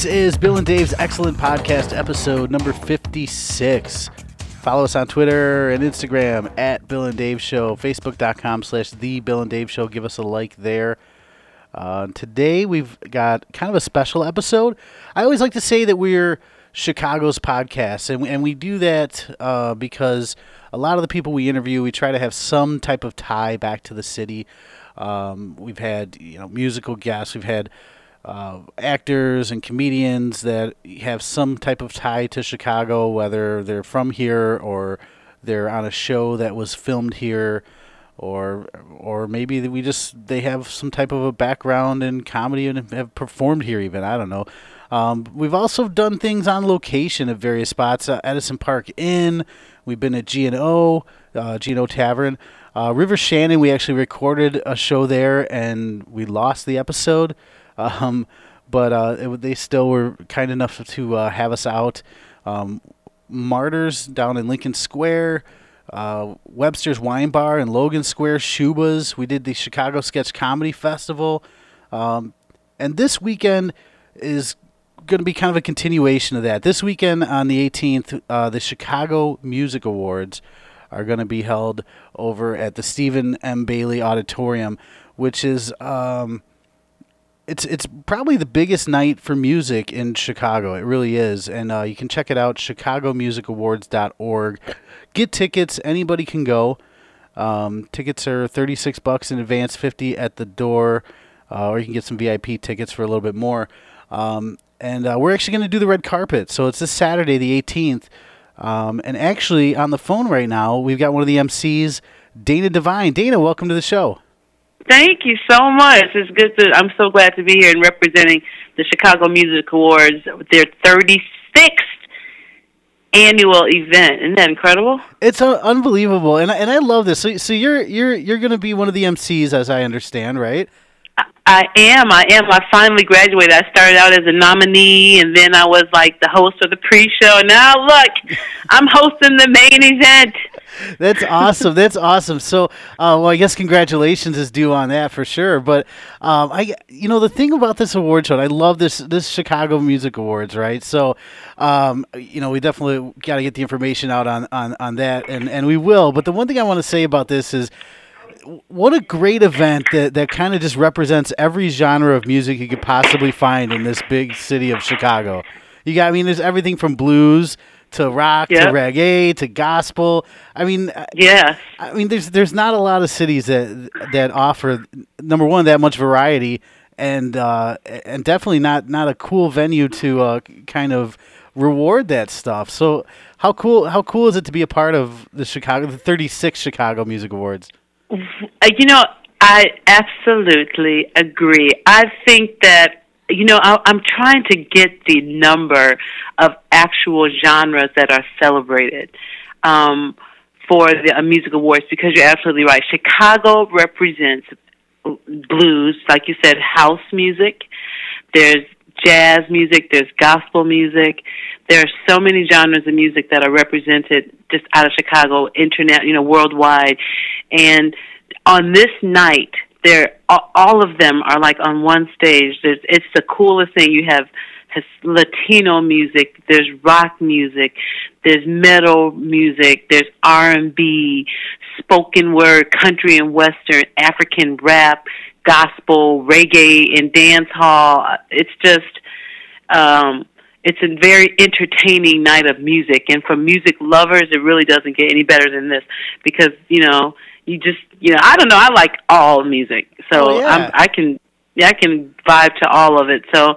This is Bill and Dave's Excellent Podcast, episode number 56. Follow us on Twitter and Instagram at Bill and Dave Show, Facebook.com slash The Bill and Dave Show. Give us a like there. Uh, today we've got kind of a special episode. I always like to say that we're Chicago's podcast, and we, and we do that uh, because a lot of the people we interview, we try to have some type of tie back to the city. Um, we've had you know musical guests, we've had uh, actors and comedians that have some type of tie to Chicago, whether they're from here or they're on a show that was filmed here, or or maybe we just they have some type of a background in comedy and have performed here. Even I don't know. Um, we've also done things on location at various spots. Uh, Edison Park Inn. We've been at G and O, uh, G and O Tavern. Uh, River Shannon. We actually recorded a show there, and we lost the episode. Um, but uh, it, they still were kind enough to uh, have us out. Um, Martyrs down in Lincoln Square, uh, Webster's Wine Bar in Logan Square, Shuba's. We did the Chicago Sketch Comedy Festival. Um, and this weekend is going to be kind of a continuation of that. This weekend on the 18th, uh, the Chicago Music Awards are going to be held over at the Stephen M. Bailey Auditorium, which is. Um, it's it's probably the biggest night for music in Chicago. It really is, and uh, you can check it out chicagomusicawards.org. Get tickets. Anybody can go. Um, tickets are thirty six bucks in advance, fifty at the door, uh, or you can get some VIP tickets for a little bit more. Um, and uh, we're actually going to do the red carpet, so it's this Saturday, the eighteenth. Um, and actually, on the phone right now, we've got one of the MCs, Dana Devine. Dana, welcome to the show. Thank you so much. It's good to. I'm so glad to be here and representing the Chicago Music Awards, their 36th annual event. Isn't that incredible? It's uh, unbelievable, and and I love this. So, so you're you're you're going to be one of the MCs, as I understand, right? I am. I am. I finally graduated. I started out as a nominee, and then I was like the host of the pre-show. And now look, I'm hosting the main event. That's awesome. That's awesome. So, uh, well, I guess congratulations is due on that for sure. But um, I, you know, the thing about this award show, I love this this Chicago Music Awards, right? So, um, you know, we definitely got to get the information out on, on on that, and and we will. But the one thing I want to say about this is what a great event that, that kind of just represents every genre of music you could possibly find in this big city of Chicago. You got, I mean, there's everything from blues to rock yep. to reggae to gospel. I mean, uh, yeah. I mean, there's there's not a lot of cities that that offer number one that much variety, and uh, and definitely not not a cool venue to uh, kind of reward that stuff. So how cool how cool is it to be a part of the Chicago the 36 Chicago Music Awards? Uh, you know, I absolutely agree. I think that you know, I, I'm trying to get the number of actual genres that are celebrated um, for the uh, music awards because you're absolutely right. Chicago represents blues, like you said, house music. There's jazz music. There's gospel music. There are so many genres of music that are represented just out of Chicago, internet, you know, worldwide. And on this night, they're all of them are like on one stage. There's it's the coolest thing. You have Latino music, there's rock music, there's metal music, there's R and B, spoken word, country and western, African rap, gospel, reggae, and dance hall. It's just um it's a very entertaining night of music and for music lovers it really doesn't get any better than this because you know you just you know I don't know I like all music so oh, yeah. I'm, I can yeah I can vibe to all of it so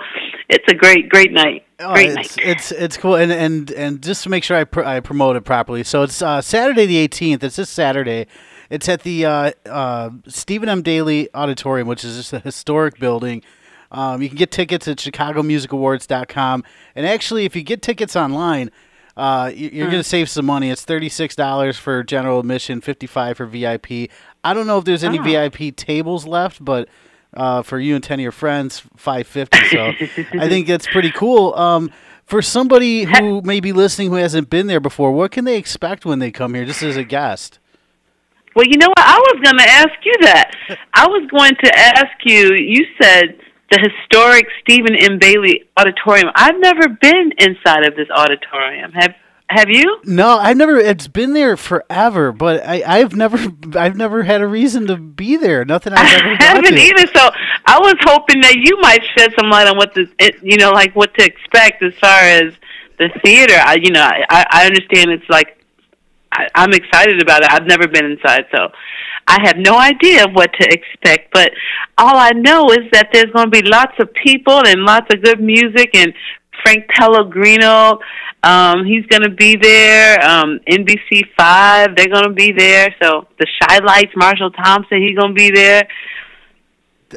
it's a great great night. Oh, Great it's, night. it's it's cool, and and and just to make sure I pr- I promote it properly. So it's uh, Saturday the eighteenth. It's this Saturday. It's at the uh, uh, Stephen M. Daly Auditorium, which is just a historic building. Um, you can get tickets at ChicagoMusicAwards.com, and actually, if you get tickets online, uh, you- you're going to save some money. It's thirty six dollars for general admission, fifty five for VIP. I don't know if there's any Oh. VIP tables left, but uh, for you and ten of your friends, five fifty. So I think that's pretty cool. Um, for somebody who may be listening who hasn't been there before, what can they expect when they come here, just as a guest? Well, you know what? I was going to ask you that. I was going to ask you. You said the historic Stephen M. Bailey Auditorium. I've never been inside of this auditorium. Have Have you? No, I've never. It's been there forever, but I, I've never, I've never had a reason to be there. Nothing I've ever. I haven't to. either. So I was hoping that you might shed some light on what this, it, you know, like what to expect as far as the theater. I, you know, I, I understand it's like I, I'm excited about it. I've never been inside, so I have no idea what to expect. But all I know is that there's going to be lots of people and lots of good music and Frank Pellegrino. Um, he's going to be there. Um, NBC Five, they're going to be there. So the Chi-Lites, Marshall Thompson, he's going to be there.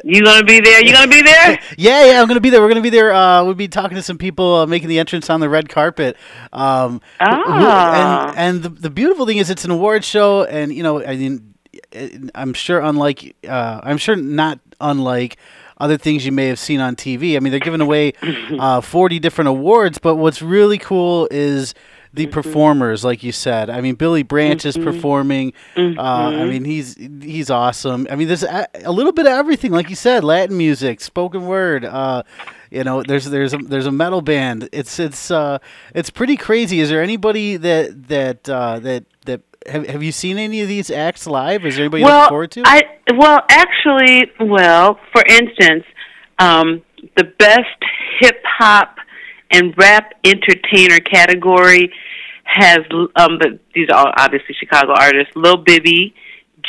You going to be there? You going to be there? Yeah, yeah, I'm gonna be there. We're gonna be there. Uh, we'll be talking to some people uh, making the entrance on the red carpet. Um, who- Ah. and and the, the beautiful thing is, it's an award show, and you know, I mean, I'm sure unlike, uh, I'm sure not unlike other things you may have seen on TV. I mean, they're giving away uh, 40 different awards, but what's really cool is the performers, like you said. I mean, Billy Branch is performing. Uh, I mean, he's he's awesome. I mean, there's a, a little bit of everything, like you said, Latin music, spoken word. Uh, you know, there's there's a, there's a metal band. It's it's uh, it's pretty crazy. Is there anybody that that uh, that that have have you seen any of these acts live? Is there anybody look forward to? I well actually, well, for instance, um, the best hip hop and rap entertainer category has um, the, these are all obviously Chicago artists: Lil Bibby,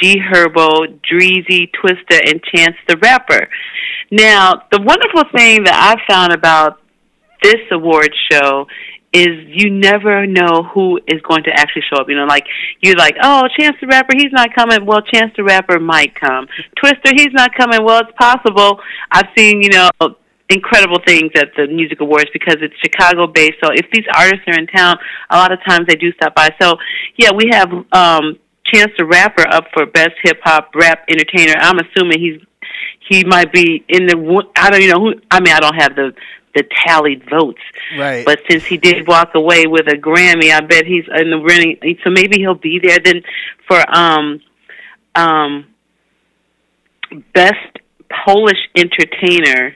G Herbo, Dreezy, Twista, and Chance the Rapper. Now, the wonderful thing that I found about this award show is you never know who is going to actually show up. You know, like you're like, oh, Chance the Rapper, he's not coming. Well, Chance the Rapper might come. Twista, he's not coming. Well, it's possible. I've seen, you know, incredible things at the music awards because it's Chicago based. So if these artists are in town, a lot of times they do stop by. So yeah, we have um Chance the Rapper up for best hip hop rap entertainer. I'm assuming he's he might be in the I don't you know who I mean I don't have the the tallied votes. right. But since he did walk away with a Grammy, I bet he's in the running. So maybe he'll be there. Then for um um best Polish entertainer.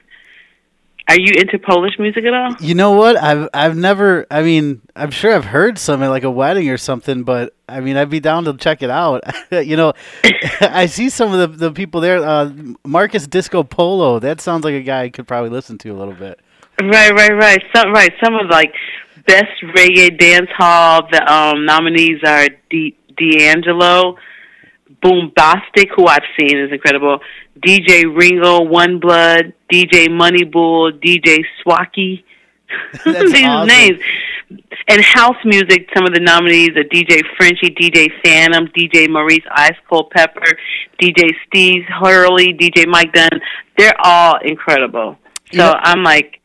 Are you into Polish music at all? You know what? I've I've never. I mean, I'm sure I've heard some at like a wedding or something, but I mean, I'd be down to check it out. you know, I see some of the the people there. Uh, Marcus Disco Polo. That sounds like a guy I could probably listen to a little bit. Right, right, right. Some right. Some of like best reggae dance hall. The um, nominees are D- D'Angelo, Boombastic, who I've seen is incredible. DJ Ringo, One Blood, DJ Moneybull, DJ Swacky. These awesome. names. And house music, some of the nominees are DJ Frenchie, DJ Phantom, DJ Maurice Ice Cold Pepper, DJ Steve Hurley, DJ Mike Dunn. They're all incredible. So Yeah. I'm like,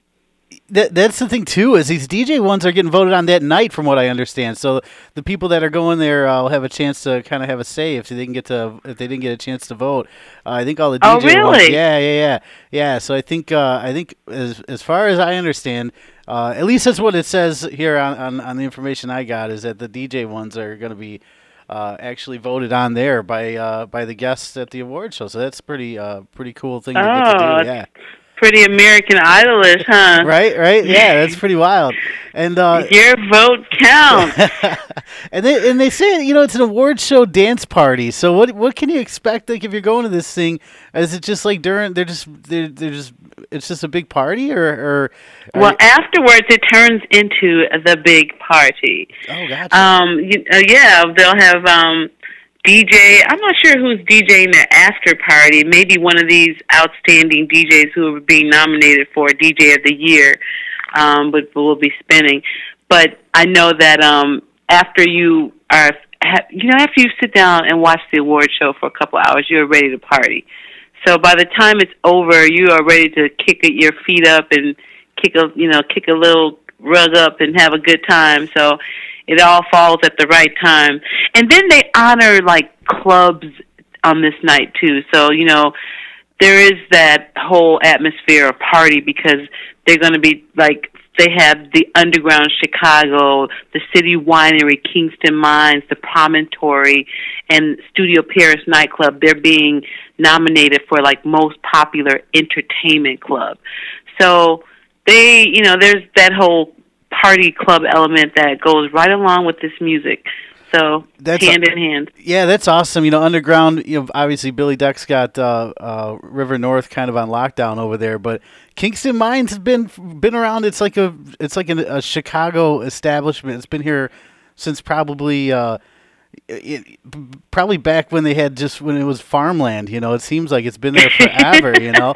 That, that's the thing too is these DJ ones are getting voted on that night, from what I understand. So the people that are going there uh, will have a chance to kind of have a say if they didn't get to if they didn't get a chance to vote. Uh, I think all the DJ Oh, ones, yeah, yeah, yeah, yeah. So I think uh, I think as as far as I understand, uh, at least that's what it says here on, on on the information I got is that the DJ ones are going to be. Uh, actually voted on there by uh, by the guests at the award show, so that's pretty uh, pretty cool thing to get to Oh, do. Yeah, pretty American Idolish, huh? right, right, yeah, that's pretty wild. And uh, Your vote counts. and they and they say you know it's an award show dance party. So what what can you expect? Like if you're going to this thing, is it just like during they're just they're, they're just it's just a big party or or well, afterwards it turns into the big party. oh gotcha Um, you, uh, yeah, they'll have um DJ. I'm not sure who's DJing the after party. Maybe one of these outstanding DJs who are being nominated for DJ of the Year. um, but we'll be spinning. But I know that um, after you are, you know, after you sit down and watch the award show for a couple hours, you're ready to party. So by the time it's over, you are ready to kick your feet up and kick a, you know, kick a little rug up and have a good time. So it all falls at the right time. And then they honor like clubs on this night too. So, you know, there is that whole atmosphere of party because they're going to be like they have the underground Chicago, the City Winery, Kingston Mines, the Promontory, and Studio Paris nightclub. They're being nominated for like most popular entertainment club. So they, you know, there's that whole party club element that goes right along with this music. So that's hand in hand. Yeah, that's awesome. You know, underground. You know, obviously Billy Dec's got uh, uh, River North kind of on lockdown over there, but Kingston Mines has been been around. It's like a it's like a, a Chicago establishment. It's been here since probably. Uh, it, probably back when they had just when it was farmland. You know, it seems like it's been there forever. you know,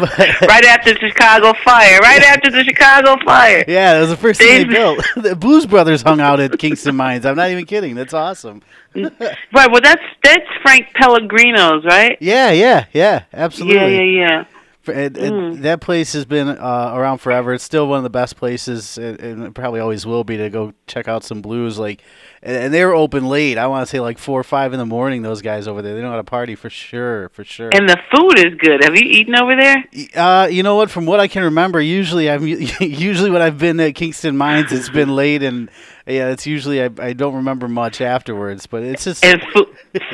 right after the Chicago fire. Right after the Chicago fire. Yeah, that was the first thing they built. the Blues Brothers hung out at Kingston Mines. I'm not even kidding. That's awesome. Mm, right. Well, that's that's Frank Pellegrino's, right? Yeah, yeah, yeah. Absolutely. Yeah, yeah, yeah. And, and mm. that place has been uh, around forever. It's still one of the best places, and, and probably always will be to go check out some blues. Like and, they were open late. I want to say like four or five in the morning. Those guys over there, they know how to party for sure, for sure. And the food is good. Have you eaten over there? Uh, you know what? From what I can remember, usually I'm usually when I've been at Kingston Mines, it's been late, and yeah, it's usually I, I don't remember much afterwards. But it's just and food,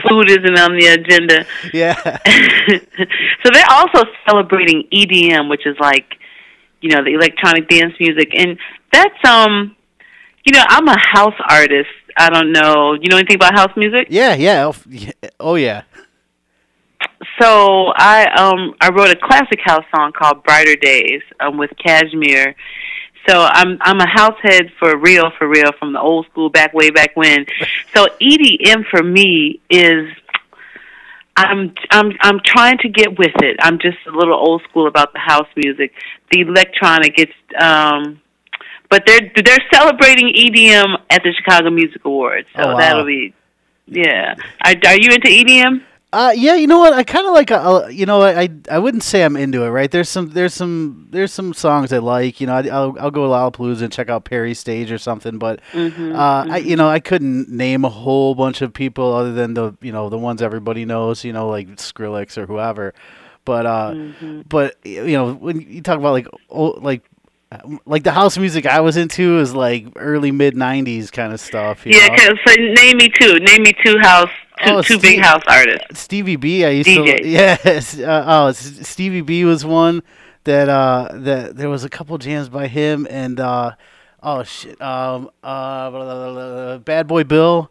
food isn't on the agenda. Yeah. so they're also celebrating EDM, which is like you know the electronic dance music, and that's um you know, I'm a house artist. I don't know. You know anything about house music? Yeah, yeah. Oh, yeah. So I um I wrote a classic house song called Brighter Days um with Cajmere. So I'm I'm a house head for real for real from the old school back way back when. So EDM for me is I'm I'm I'm trying to get with it. I'm just a little old school about the house music. The electronic it's um but they're they're celebrating EDM at the Chicago Music Awards, so oh, wow. that'll be yeah. Are, are you into EDM? Uh, yeah, you know what? I kind of like. Uh, you know, I I wouldn't say I'm into it. Right? There's some there's some there's some songs I like. You know, I, will I'll go to Lollapalooza and check out Perry Stage or something. But mm-hmm, uh, mm-hmm. I you know I couldn't name a whole bunch of people other than the you know the ones everybody knows. You know, like Skrillex or whoever. But uh, mm-hmm. but you know when you talk about like old, like like the house music I was into is like early mid '90s kind of stuff. yeah, know? so name me two. Name me two house, two, oh, two Steve, big house artists. Stevie B. I used DJ. to. Yes. Uh, oh, Stevie B. was one that uh that there was a couple jams by him and uh oh shit um uh blah, blah, blah, Bad Boy Bill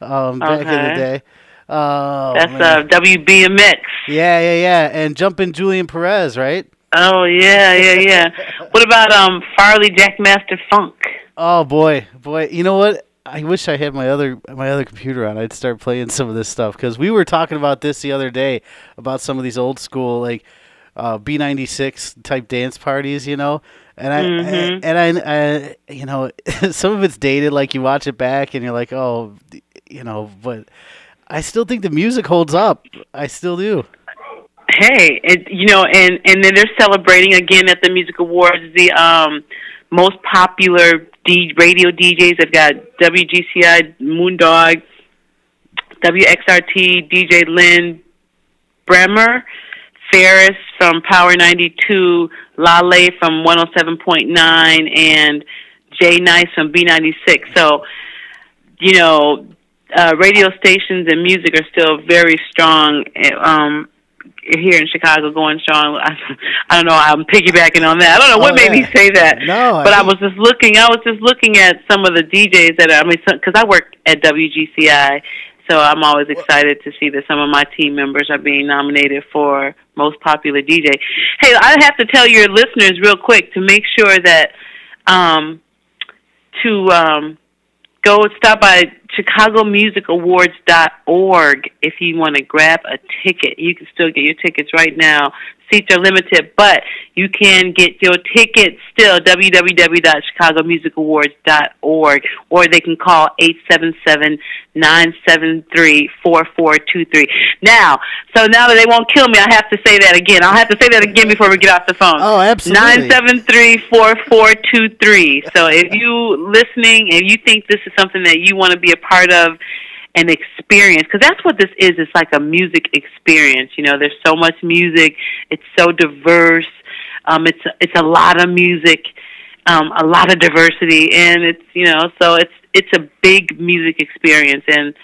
um back in the day. Oh, That's man. uh WBMX. Yeah, yeah, yeah, and Jumpin' Julian Perez, right? Oh yeah, yeah, yeah. what about um Farley Jackmaster Funk? Oh boy, boy. You know what? I wish I had my other my other computer on. I'd start playing some of this stuff because we were talking about this the other day about some of these old school like uh, B ninety six type dance parties, you know. And I, mm-hmm. I and I, I, you know, some of it's dated. Like you watch it back and you're like, oh, you know, but I still think the music holds up. I still do hey, it, you know, and and then they're celebrating again at the music awards the um most popular D- radio DJs. They've got WGCI, Moondog, WXRT, DJ Lin Brehmer, Ferris from Power 92, Lale from 107.9, and Jay Nice from B96. So, you know, uh, radio stations and music are still very strong um, here in Chicago going strong. I, I don't know. I'm piggybacking on that. I don't know what oh, made yeah. me say that. No, but I, I, was just looking. I was just looking at some of the DJs that are, I mean, because I work at WGCI, so I'm always excited to see that some of my team members are being nominated for most popular DJ. Hey, I have to tell your listeners real quick to make sure that um, to um, go stop by ChicagoMusicAwards.org if you want to grab a ticket. You can still get your tickets right now. Seats are limited, but you can get your tickets still www.chicagomusicawards.org or they can call 877-973-4423. Now, so now that they won't kill me, I have to say that again. I'll have to say that again before we get off the phone. Oh, absolutely. 973-4423. So if you listening, if you think this is something that you want to be a part of, an experience because that's what this is it's like a music experience you know there's so much music it's so diverse um it's it's a lot of music um a lot of diversity and it's you know so it's it's a big music experience and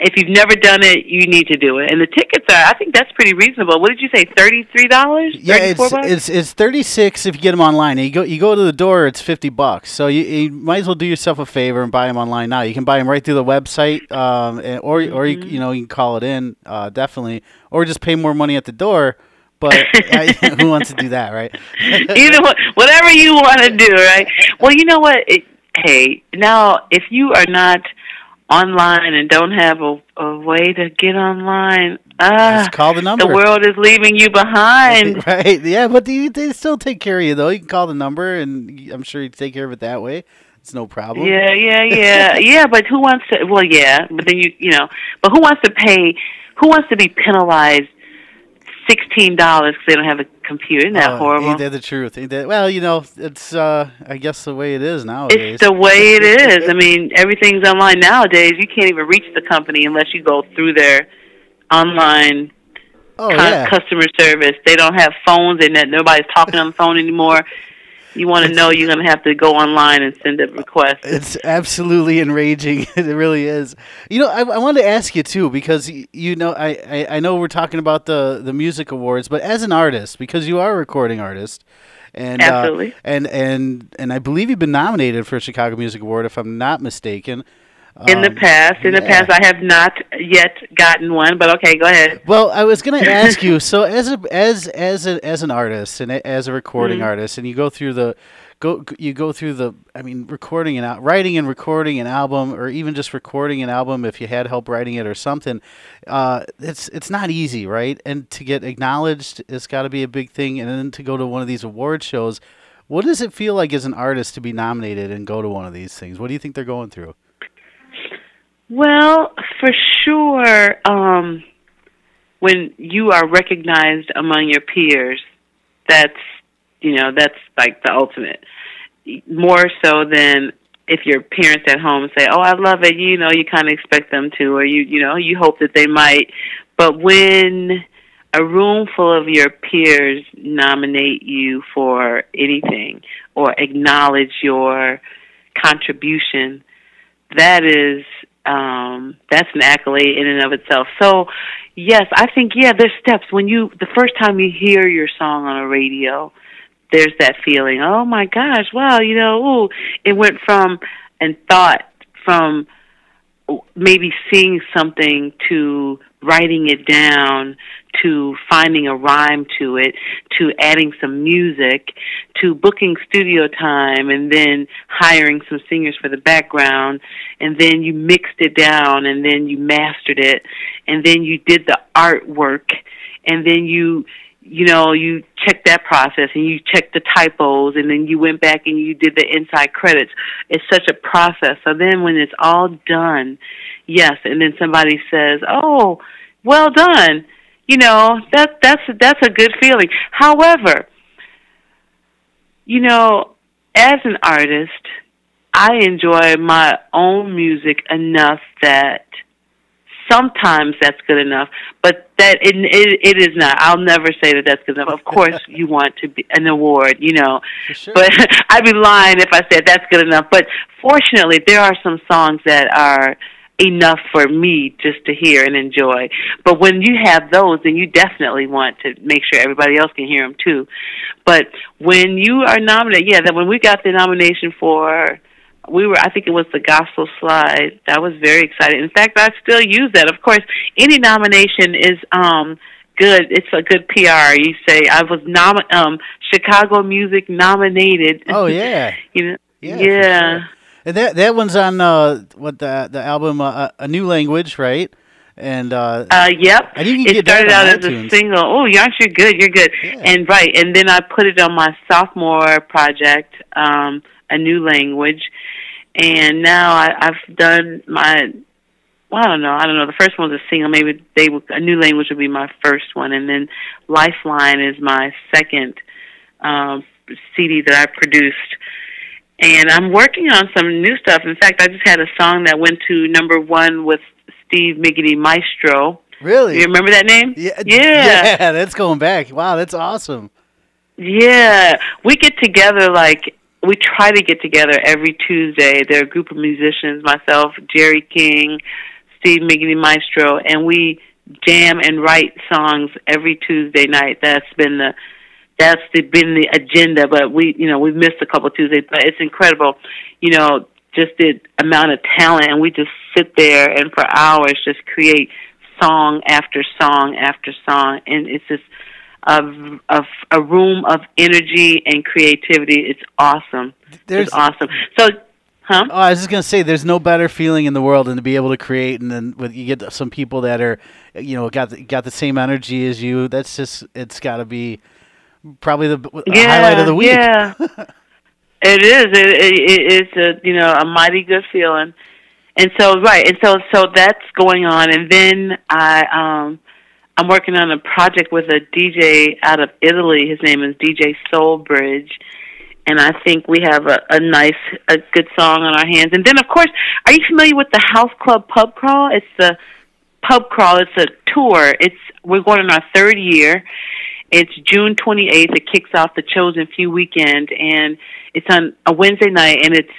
if you've never done it, you need to do it. And the tickets are, I think that's pretty reasonable. What did you say, thirty three dollars? Yeah, it's bucks? it's it's thirty six if you get them online. And you go you go to the door, it's fifty bucks. So you, you might as well do yourself a favor and buy them online now. You can buy them right through the website, um, and, or mm-hmm. or you, you know you can call it in, uh, definitely, or just pay more money at the door. But I, who wants to do that, right? Either whatever you want to do, right? Well, you know what? It, hey, now if you are not online and don't have a, a way to get online, ah, Just call the number. The world is leaving you behind. right? Yeah, but they, they still take care of you though. You can call the number, and I'm sure you take care of it that way. It's no problem. Yeah, yeah, yeah, yeah. But who wants to? Well, yeah, but then you, you know, but who wants to pay? Who wants to be penalized sixteen dollars because they don't have a computer. Isn't that oh, horrible? Ain't that the truth? That, well, you know, it's uh, I guess the way it is nowadays. It's the way it is. I mean, everything's online nowadays. You can't even reach the company unless you go through their online oh, yeah. customer service. They don't have phones, and that nobody's talking on the phone anymore you want to know, you're going to have to go online and send a request. It's absolutely enraging. it really is. You know, I, I wanted to ask you too because you know, I, I, I know we're talking about the the music awards, but as an artist, because you are a recording artist. And, uh, Absolutely. Uh, and and and I believe you've been nominated for a Chicago Music Award, if I'm not mistaken. In the um, past, in yeah. the past, I have not yet gotten one, but okay, go ahead. Well, I was going to ask you. So, as a as as a, as an artist and as a recording mm-hmm. artist, and you go through the go you go through the I mean, recording and writing and recording an album, or even just recording an album if you had help writing it or something. Uh, it's it's not easy, right? And to get acknowledged, it's got to be a big thing. And then to go to one of these award shows. What does it feel like as an artist to be nominated and go to one of these things? What do you think they're going through? Well, for sure, um, when you are recognized among your peers, that's you know that's like the ultimate. More so than if your parents at home say, "Oh, I love it," you know, you kind of expect them to, or you you know, you hope that they might. But when a room full of your peers nominate you for anything or acknowledge your contribution, that is um, that's an accolade in and of itself. So, yes, I think yeah, there's steps when you the first time you hear your song on a radio, there's that feeling. Oh my gosh, wow, you know, ooh, it went from and thought from maybe seeing something to writing it down to finding a rhyme to it to adding some music to booking studio time and then hiring some singers for the background and then you mixed it down and then you mastered it and then you did the artwork and then you you know, you checked that process and you checked the typos and then you went back and you did the inside credits. It's such a process. So then when it's all done, yes, and then somebody says, "Oh, well done." You know, that that's that's a good feeling. However, you know, as an artist, I enjoy my own music enough that sometimes that's good enough, but that it, it, it is not. I'll never say that that's good enough. Of course, you want to be an award, you know, sure. but I'd be lying if I said that's good enough. But fortunately, there are some songs that are enough for me just to hear and enjoy. But when you have those, then you definitely want to make sure everybody else can hear them too. But when you are nominated, yeah, that when we got the nomination for we were I think it was the gospel slide. That was very exciting. In fact, I still use that. Of course, any nomination is um good. It's a good PR. You say I was nom um Chicago Music nominated. Oh yeah. you know. Yeah. yeah. And that that one's on uh what the the album uh, a new language, right? And uh, Uh, yep. And you can it started out as iTunes. a single. Oh, yes, you're good. You're good. Yeah. And right, and then I put it on my sophomore project, um, a new language, and now I, I've done my. Well, I don't know. I don't know. The first one was a single. Maybe they would, a new language would be my first one, and then Lifeline is my second um, CD that I produced. And I'm working on some new stuff. In fact, I just had a song that went to number one with Steve Miggity Maestro. really, You remember that name? yeah, Yeah. yeah, that's going back. Wow, that's awesome. Yeah. We get together like we try to get together every Tuesday. There are a group of musicians, myself, Jerry King, Steve Miggity Maestro, and we jam and write songs every Tuesday night. That's been the that's the, been the agenda, but we you know, we've missed a couple of Tuesdays, but it's incredible. You know, just the amount of talent and we just sit there and for hours just create song after song after song and it's just a, a, a room of energy and creativity. It's awesome. There's, it's awesome. So, huh? Oh, I was just gonna say, there's no better feeling in the world than to be able to create, and then with you get some people that are, you know, got the, got the same energy as you. That's just, it's got to be probably the, the highlight of the week. Yeah, it is. It, it, it's a you know a mighty good feeling. And so right, and so so that's going on, and then I um I'm working on a project with a DJ out of Italy. His name is DJ Soulbridge, and I think we have a, a nice, a good song on our hands. And then, of course, are you familiar with the House Club Pub Crawl? It's the pub crawl. It's a tour. It's we're going on our third year. It's June 28th. It kicks off the Chosen Few weekend, and it's on a Wednesday night, and it's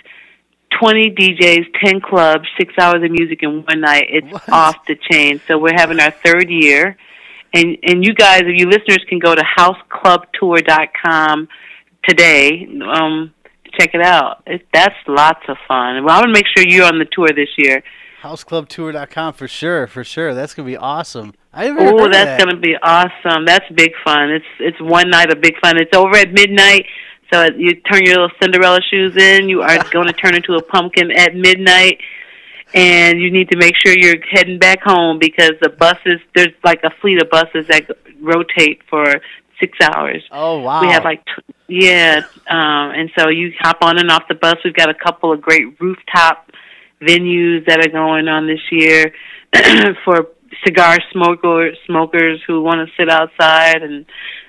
20 DJs, 10 clubs, six hours of music in one night. It's What? off the chain. So we're having our third year. And and you guys, if you listeners can go to houseclubtour.com today, um, check it out. It, that's lots of fun. Well, I want to make sure you're on the tour this year. Houseclubtour.com for sure, for sure. That's gonna be awesome. I Oh, that's that. going to be awesome. That's big fun. It's it's one night of big fun. It's over at midnight. So you turn your little Cinderella shoes in. You are going to turn into a pumpkin at midnight, and you need to make sure you're heading back home because the buses. There's like a fleet of buses that rotate for six hours. Oh wow. We have like, t- yeah, um, and so you hop on and off the bus. We've got a couple of great rooftop venues that are going on this year for cigar smoker smokers who want to sit outside and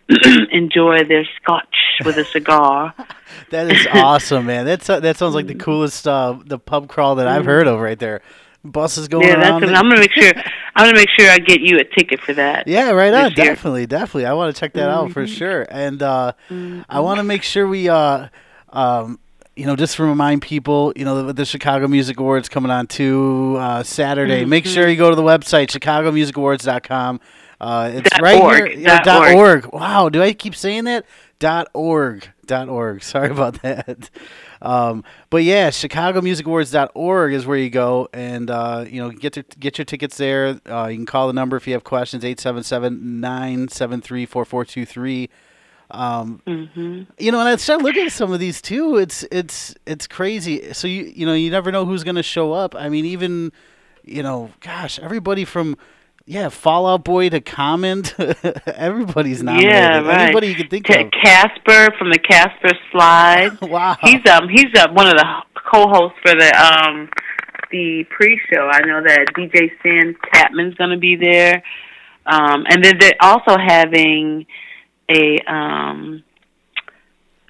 enjoy their scotch with a cigar. that is awesome, man. That's uh, that sounds like the coolest uh, the pub crawl that I've heard of right there. Buses going Mm. yeah, that's. around. I'm gonna make sure. I'm gonna make sure I get you a ticket for that. Yeah, right on. year. Definitely, definitely. I want to check that out Mm-hmm. for sure. And uh, I want to make sure we, uh, um, you know, just to remind people, you know, the, the Chicago Music Awards coming on too uh, Saturday. Make Mm-hmm. sure you go to the website chicagomusicawards.com. Uh, it's Dot right org, here. Dot dot org. org. Wow, do I keep saying that? Dot org. Dot org. Sorry about that. Um, but yeah, ChicagoMusicAwards.org is where you go, and uh, you know get your get your tickets there. Uh, you can call the number if you have questions 877-973-4423. Um, hmm you know, and I start looking at some of these too. It's it's it's crazy. So you you know you never know who's going to show up. I mean, even you know, gosh, everybody from yeah, Fall Out Boy to Common, everybody's nominated. Yeah, right. Anybody you can think Ca- of. Casper from the Casper Slide. Wow. He's um he's uh, one of the co-hosts for the um the pre-show. I know that DJ Sam Chapman's going to be there, um, and then they're also having a um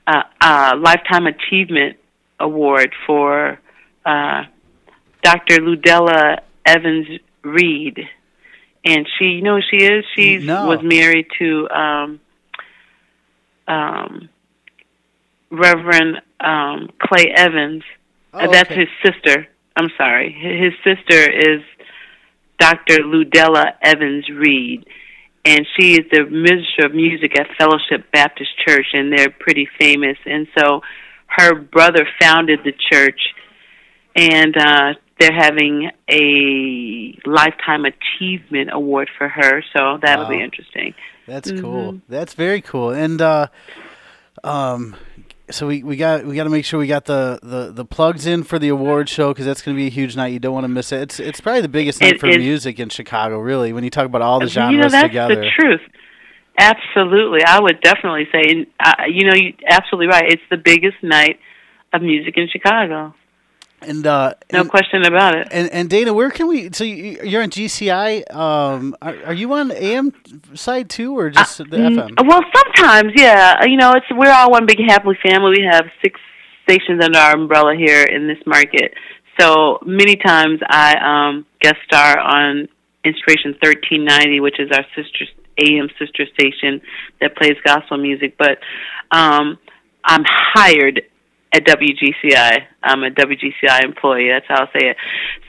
a, a lifetime achievement award for uh, Dr. Ludella Evans Reed, and she you know who she is. She No. was married to um um Reverend um, Clay Evans. Oh, Uh, That's his sister. I'm sorry. His sister is Dr. Ludella Evans Reed, and she is the minister of music at Fellowship Baptist Church, and they're pretty famous. And so her brother founded the church, and uh, they're having a lifetime achievement award for her. So that'll Wow. be interesting. That's cool. Mhm. That's very cool. And uh, um, so we, we got we got to make sure we got the, the, the plugs in for the award show because that's going to be a huge night. You don't want to miss it. It's it's probably the biggest night It for is. music in Chicago. Really, when you talk about all the genres you know, that's together. the truth. Absolutely, I would definitely say, and, uh, you know, you're absolutely right. It's the biggest night of music in Chicago. And uh, No and, question about it. and and Dana, where can we? So you- you're on GCI. Um, are, are you on AM side too, or just the Mm, FM? Well, sometimes, yeah. You know, it's we're all one big happy family. We have six stations under our umbrella here in this market. So many times I um, guest star on Inspiration 1390, which is our sister AM sister station that plays gospel music. But um, I'm hired at WGCI. I'm a WGCI employee. That's how I'll say it.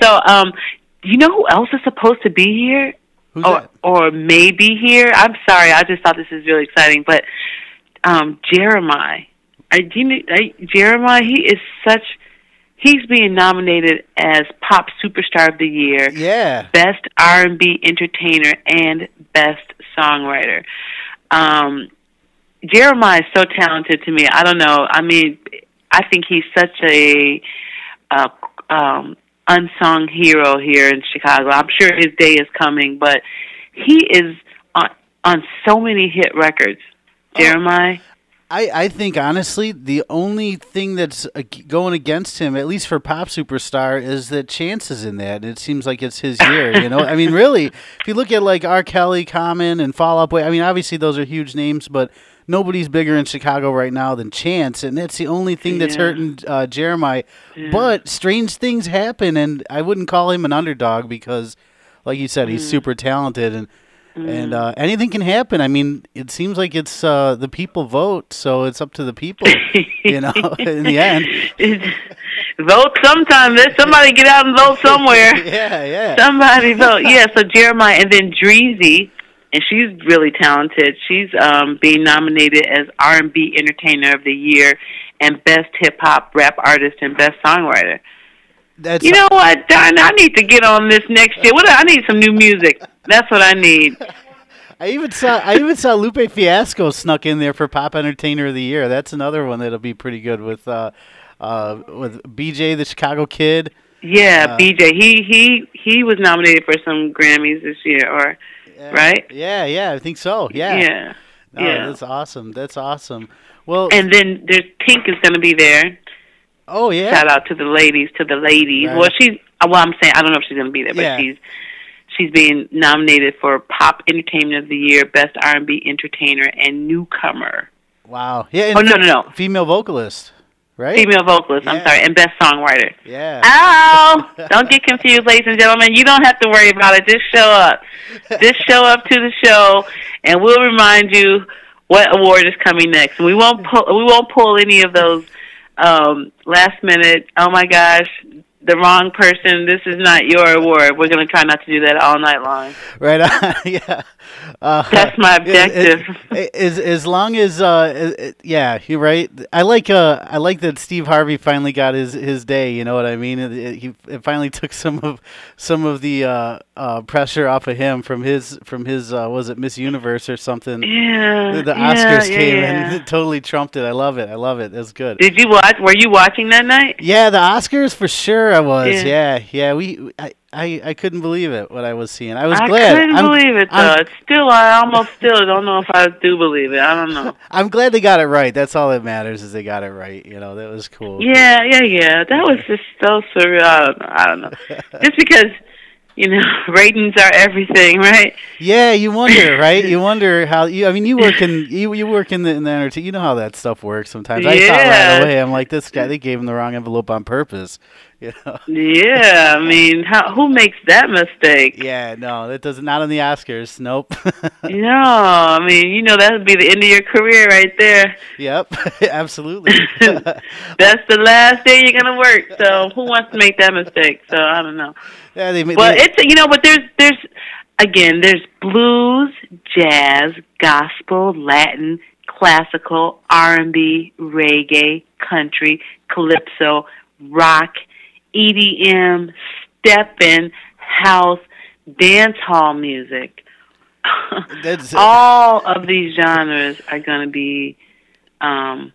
So, um, do you know who else is supposed to be here? Who's or, that? or maybe here. I'm sorry, I just thought this is really exciting. But um, Jeremiah, I, do you I, Jeremiah, he is such. He's being nominated as Pop Superstar of the Year, Yeah. Best R&B Entertainer, and Best Songwriter. Um, Jeremiah is so talented to me. I don't know. I mean, I think he's such a uh, um, unsung hero here in Chicago. I'm sure his day is coming, but he is on on so many hit records. Jeremiah. I, I think honestly the only thing that's going against him, at least for pop superstar, is that Chance is in that. It seems like it's his year. You know, I mean, really, if you look at like R. Kelly, Common, and Fall Out Boy, I mean, obviously those are huge names, but nobody's bigger in Chicago right now than Chance, and that's the only thing that's Yeah. hurting uh, Jeremiah. But strange things happen, and I wouldn't call him an underdog because, like you said, he's Mm. super talented and. And uh, anything can happen. I mean, it seems like it's uh, the people vote, so it's up to the people. you know, in the end. vote sometime. There's somebody get out and vote somewhere. Yeah, yeah. Somebody vote. Yeah, so Jeremiah and then Dreezy, and she's really talented. She's um being nominated as R and B Entertainer of the Year and Best Hip Hop Rap Artist and Best Songwriter. That's You know what, Darn, I need to get on this next year. What I need some new music. That's what I need. I even saw I even saw Lupe Fiasco snuck in there for Pop Entertainer of the Year. That's another one that'll be pretty good with uh, uh, with BJ the Chicago Kid. Yeah, Uh, BJ. He he he was nominated for some Grammys this year, or Yeah. right? Yeah, yeah, I think so. Yeah. Yeah. No, yeah. that's awesome. That's awesome. Well, And then there's Pink is going to be there. oh yeah. Shout out to the ladies, to the ladies. Right. Well, she's uh, well. I'm saying I don't know if she's going to be there, but Yeah. she's she's being nominated for Pop Entertainment of the Year, Best R&B Entertainer, and Newcomer. Wow. Yeah. and Oh no, no, no, Female vocalist, right? female vocalist. I'm sorry, and Best Songwriter. Yeah. Ow! don't get confused, ladies and gentlemen. You don't have to worry about it. Just show up. Just show up to the show, and we'll remind you what award is coming next. We won't pull. We won't pull any of those um, last minute. Oh my gosh, the wrong person. This is not your award. We're going to try not to do that all night long. Right on. yeah. Uh, That's my objective. As as long as uh it- it- yeah you're right I like uh I like that Steve Harvey finally got his his day you know what I mean it, it, he it finally took some of some of the uh, uh pressure off of him from his from his uh was it Miss Universe or something Yeah, the, the yeah, Oscars yeah, came yeah. and totally trumped it I love it I love it that's good Did you watch? Were you watching that night? yeah the Oscars for sure I was Yeah. yeah yeah, we I, I I couldn't believe it what I was seeing I was I glad I couldn't I'm- believe it though. I'm- It's still, I almost still don't know if I do believe it. I don't know. I'm glad they got it right. That's all that matters is they got it right. You know, that was cool. Yeah, yeah, yeah. That was just so surreal. I don't know. I don't know. Just because, you know, ratings are everything, right? Yeah, you wonder, right? You wonder how you. I mean, you work in you you work in the in the entertainment. You know how that stuff works. Sometimes I thought Yeah. right away. I'm like, this guy. They gave him the wrong envelope on purpose. You know. Yeah, I mean, how, who makes that mistake? Yeah, no, that does not on the Oscars. Nope. No, I mean, you know, that would be the end of your career right there. yep, absolutely. That's the last day you're gonna work. So who wants to make that mistake? So I don't know. yeah, they, Well, they, it's you know, but there's there's again there's blues, jazz, gospel, Latin, classical, R and B, reggae, country, calypso, rock, EDM, steppin', house, dance hall music. That's- All of these genres are going to be um,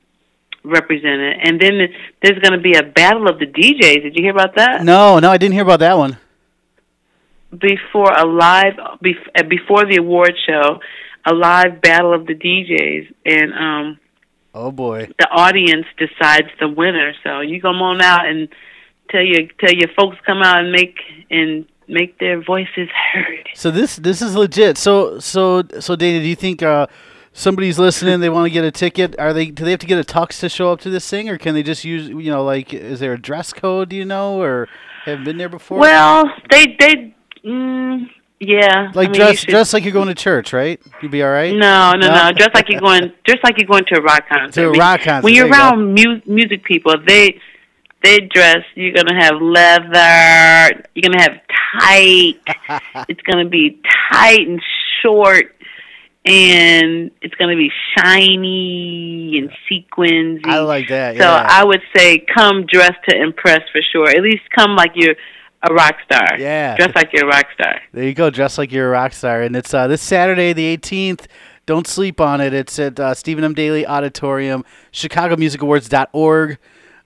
represented. And then there's going to be a battle of the DJs. Did you hear about that? No, no, I didn't hear about that one. Before a live, uh, before the award show, a live battle of the DJs, and um, oh boy, the audience decides the winner. So you come on out and tell your tell your folks come out and make and make their voices heard. So this this is legit. So so so Dana, do you think uh, somebody's listening? They want to get a ticket. Are they? Do they have to get a tux to show up to this thing, or can they just use? You know, like is there a dress code? Do you know, or have been there before? Well, they they. Mm, yeah, like I mean, dress dress like you're going to church, right? You'd be all right. No, no, no. no. dress like you're going, just like you're going to a rock concert. To a rock concert. When you're around mu- music people, they they dress. You're gonna have leather. You're gonna have tight. it's gonna be tight and short, and it's gonna be shiny and sequins. I like that. So yeah. I would say come dressed to impress for sure. At least come like you're a rock star. Yeah. Dress like you're a rock star. There you go. Dress like you're a rock star, and it's uh, this Saturday, the 18th. Don't sleep on it. It's at uh, Stephen M. Daly Auditorium, ChicagoMusicAwards.org.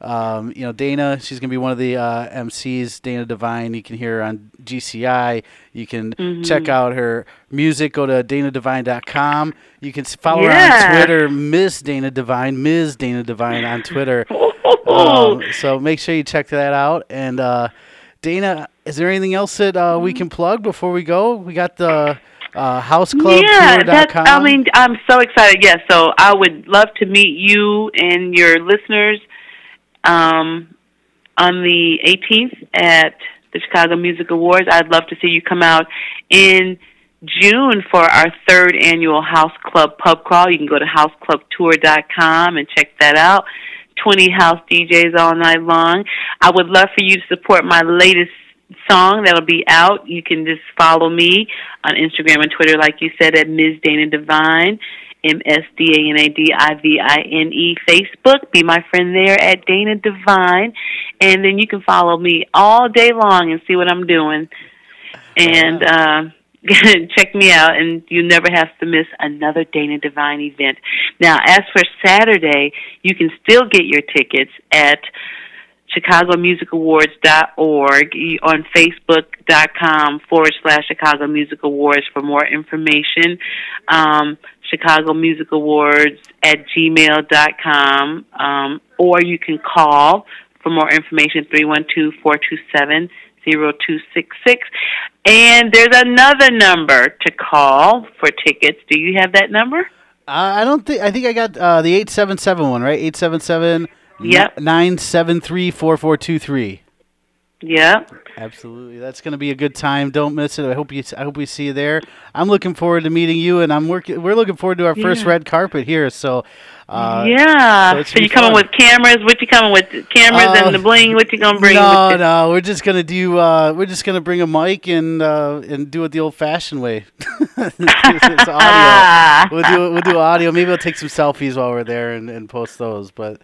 Um, you know, Dana, she's going to be one of the uh, MCs, Dana Divine. You can hear her on GCI. You can mm-hmm. check out her music. Go to danadivine.com. You can follow yeah. her on Twitter, Miss Dana Divine, Ms. Dana Divine on Twitter. um, so make sure you check that out. And uh, Dana, is there anything else that uh, we can plug before we go? We got the uh, houseclubtour.com. Yeah, that's, I mean, I'm so excited. Yes, yeah, so I would love to meet you and your listeners – um, on the 18th at the Chicago Music Awards. I'd love to see you come out in June for our third annual House Club Pub Crawl. You can go to houseclubtour.com and check that out. 20 house DJs all night long. I would love for you to support my latest song that'll be out. You can just follow me on Instagram and Twitter, like you said, at Ms. Dana Divine. M S D A N A D I V I N E Facebook. Be my friend there at Dana Divine. And then you can follow me all day long and see what I'm doing. And uh, check me out, and you never have to miss another Dana Divine event. Now, as for Saturday, you can still get your tickets at chicagomusicawards.org on facebook.com forward slash chicago music awards for more information um, chicago music awards at gmail.com um, or you can call for more information 312-427 0266 and there's another number to call for tickets do you have that number uh, i don't think i think i got uh, the 877 one right 877- Yep. Nine seven three four four two three. Yep. Absolutely, that's going to be a good time. Don't miss it. I hope you. I hope we see you there. I'm looking forward to meeting you, and I'm working. We're looking forward to our yeah. first red carpet here. So, uh, yeah. So, so you coming with cameras? What you coming with? Cameras uh, and the bling? What you gonna bring? No, no. We're just gonna do. Uh, we're just gonna bring a mic and uh, and do it the old-fashioned way. it's, it's audio. we'll do. We'll do audio. Maybe we'll take some selfies while we're there and, and post those. But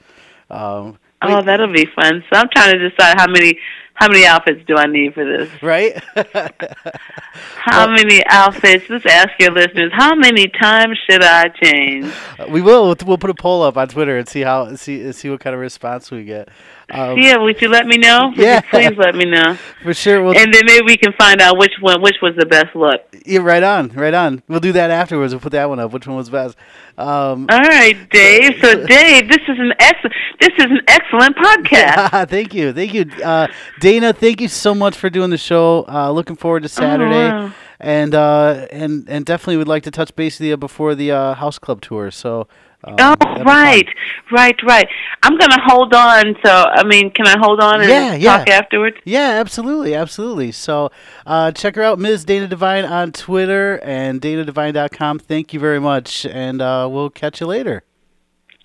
um, oh, that'll be fun. So I'm trying to decide how many how many outfits do I need for this? Right. how well, many outfits? Let's ask your listeners. How many times should I change? We will. We'll put a poll up on Twitter and see how see see what kind of response we get. Um, yeah, would you let me know? Would yeah, please let me know for sure. We'll and then maybe we can find out which one which was the best look. Yeah, right on, right on. We'll do that afterwards. We'll put that one up. Which one was best? Um, All right, Dave. So, Dave, this is an excellent this is an excellent podcast. Thank you, thank you, uh, Dana. Thank you so much for doing the show. Uh, looking forward to Saturday. Oh, wow. And uh, and and definitely would like to touch base with you before the uh, house club tour. So um, oh, right, right, right. I'm going to hold on. So, I mean, can I hold on and yeah, yeah. talk afterwards? Yeah, absolutely, absolutely. So, uh, check her out, Ms. Dana Divine on Twitter and danadivine.com. Thank you very much, and uh, we'll catch you later.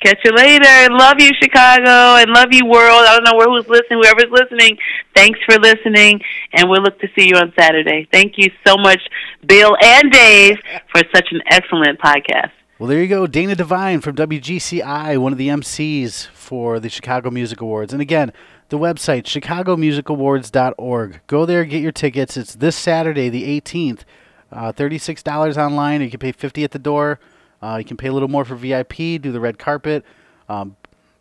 Catch you later. Love you, Chicago, and love you, world. I don't know where who's listening. Whoever's listening, thanks for listening, and we'll look to see you on Saturday. Thank you so much, Bill and Dave, for such an excellent podcast. Well, there you go. Dana Divine from WGCI, one of the MCs for the Chicago Music Awards. And again, the website, chicagomusicawards.org. Go there, get your tickets. It's this Saturday, the 18th. Uh, $36 online. You can pay 50 at the door. Uh, you can pay a little more for VIP, do the red carpet. Um,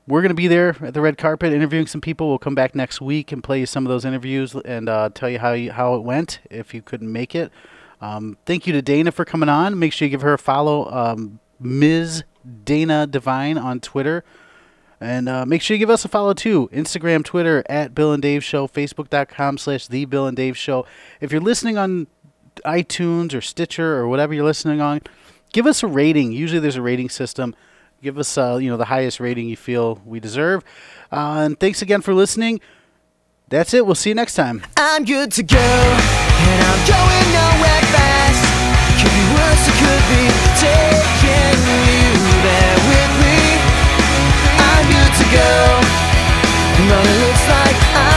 we're going to be there at the red carpet interviewing some people. We'll come back next week and play you some of those interviews and uh, tell you how you, how it went if you couldn't make it. Um, thank you to Dana for coming on. Make sure you give her a follow, um, Ms. Dana Divine on Twitter. And uh, make sure you give us a follow too. Instagram, Twitter, at Bill and Dave Show, Facebook.com slash The Bill and Dave Show. If you're listening on iTunes or Stitcher or whatever you're listening on, give us a rating. Usually there's a rating system. Give us, uh, you know, the highest rating you feel we deserve. Uh, and thanks again for listening. That's it. We'll see you next time. I'm good to go, and I'm going nowhere fast. Could be worse, it could be taking you there with me. I'm good to go, it looks like I'm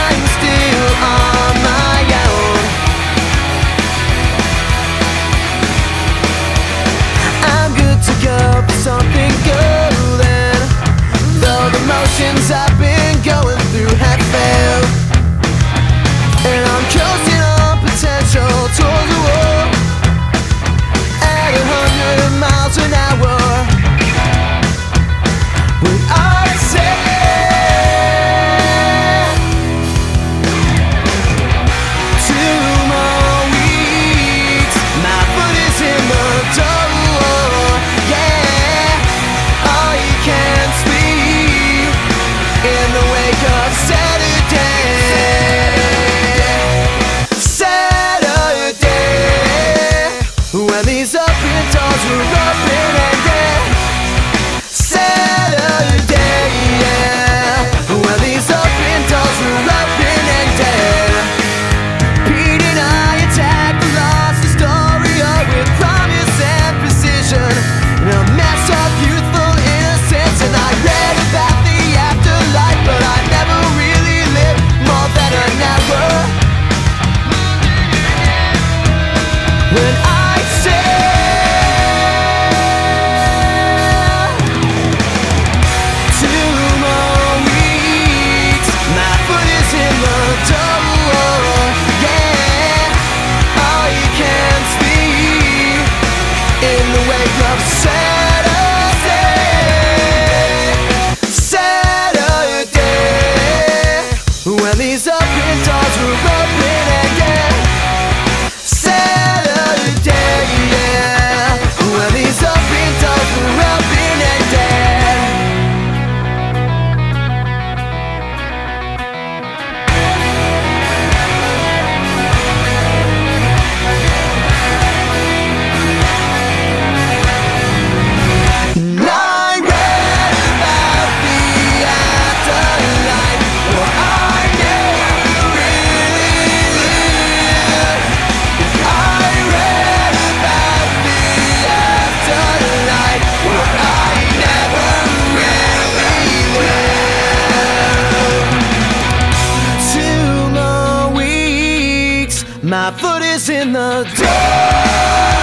my foot is in the door.